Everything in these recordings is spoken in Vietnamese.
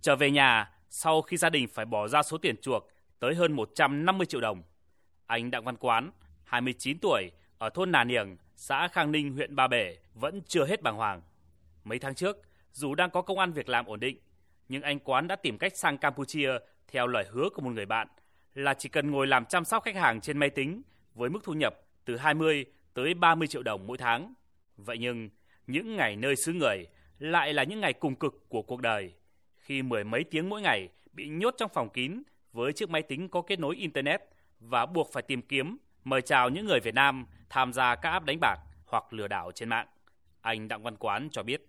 Trở về nhà, sau khi gia đình phải bỏ ra số tiền chuộc tới hơn 150 triệu đồng, anh Đặng Văn Quán, 29 tuổi, ở thôn Nà Niềng, xã Khang Ninh, huyện Ba Bể vẫn chưa hết bàng hoàng. Mấy tháng trước, dù đang có công ăn việc làm ổn định, nhưng anh Quán đã tìm cách sang Campuchia theo lời hứa của một người bạn là chỉ cần ngồi làm chăm sóc khách hàng trên máy tính với mức thu nhập từ 20 tới 30 triệu đồng mỗi tháng. Vậy nhưng, những ngày nơi xứ người lại là những ngày cùng cực của cuộc đời, khi mười mấy tiếng mỗi ngày bị nhốt trong phòng kín với chiếc máy tính có kết nối Internet và buộc phải tìm kiếm, mời chào những người Việt Nam tham gia các app đánh bạc hoặc lừa đảo trên mạng. Anh Đặng Văn Quán cho biết.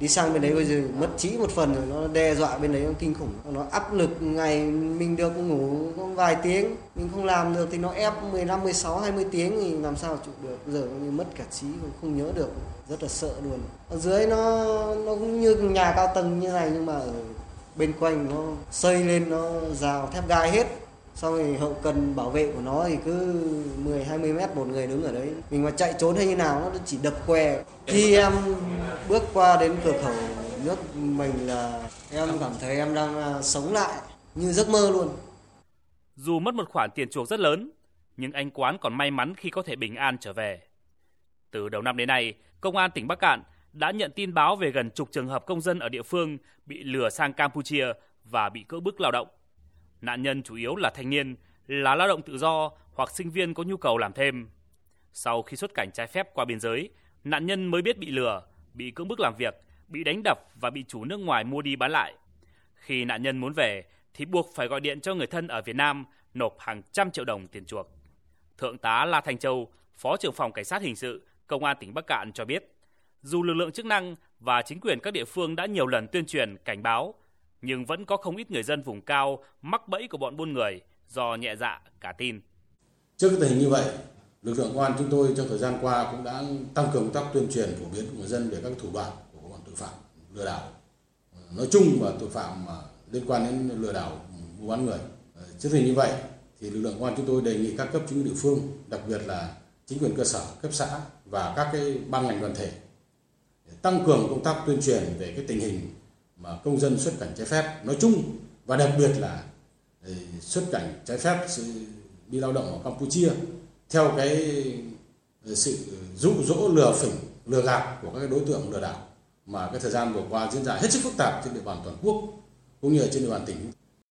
Đi sang bên đấy bây giờ mất trí một phần rồi nó đe dọa bên đấy nó kinh khủng. Nó áp lực ngày mình được ngủ có vài tiếng mình không làm được thì nó ép 15 16 20 tiếng thì làm sao chịu được. Giờ như mất cả trí không nhớ được rất là sợ luôn. Ở dưới nó nó cũng như nhà cao tầng như này nhưng mà ở bên quanh nó xây lên, nó rào thép gai hết. Xong rồi hậu cần bảo vệ của nó thì cứ 10 20 mét một người đứng ở đấy. Mình mà chạy trốn hay như nào nó chỉ đập que khi em bước qua đến cửa khẩu nước mình là em cảm thấy em đang à, sống lại như giấc mơ luôn. Dù mất một khoản tiền chuộc rất lớn, nhưng anh Quán còn may mắn khi có thể bình an trở về. Từ đầu năm đến nay, công an tỉnh Bắc Cạn đã nhận tin báo về gần chục trường hợp công dân ở địa phương bị lừa sang Campuchia và bị cưỡng bức lao động Nạn nhân chủ yếu là thanh niên, là lao động tự do hoặc sinh viên có nhu cầu làm thêm. Sau khi xuất cảnh trái phép qua biên giới, nạn nhân mới biết bị lừa, bị cưỡng bức làm việc, bị đánh đập và bị chủ nước ngoài mua đi bán lại. Khi nạn nhân muốn về thì buộc phải gọi điện cho người thân ở Việt Nam nộp hàng trăm triệu đồng tiền chuộc. Thượng tá La Thành Châu, Phó trưởng phòng Cảnh sát Hình sự, Công an tỉnh Bắc Cạn cho biết, dù lực lượng chức năng và chính quyền các địa phương đã nhiều lần tuyên truyền, cảnh báo, nhưng vẫn có không ít người dân vùng cao mắc bẫy của bọn buôn người do nhẹ dạ cả tin. Trước tình hình như vậy, lực lượng công an chúng tôi trong thời gian qua cũng đã tăng cường công tác tuyên truyền phổ biến của người dân về các thủ đoạn của bọn tội phạm lừa đảo nói chung và tội phạm mà liên quan đến lừa đảo mua bán người. Trước tình như vậy thì lực lượng công an chúng tôi đề nghị các cấp chính quyền địa phương, đặc biệt là chính quyền cơ sở, cấp xã và các cái ban ngành đoàn thể tăng cường công tác tuyên truyền về cái tình hình mà công dân xuất cảnh trái phép nói chung và đặc biệt là ờ, xuất cảnh trái phép đi lao động ở Campuchia theo cái ờ, sự dụ dỗ, lừa phỉnh, lừa gạt của các đối tượng lừa đảo mà cái thời gian vừa qua diễn ra hết sức phức tạp trên địa bàn toàn quốc cũng như ở trên địa bàn tỉnh.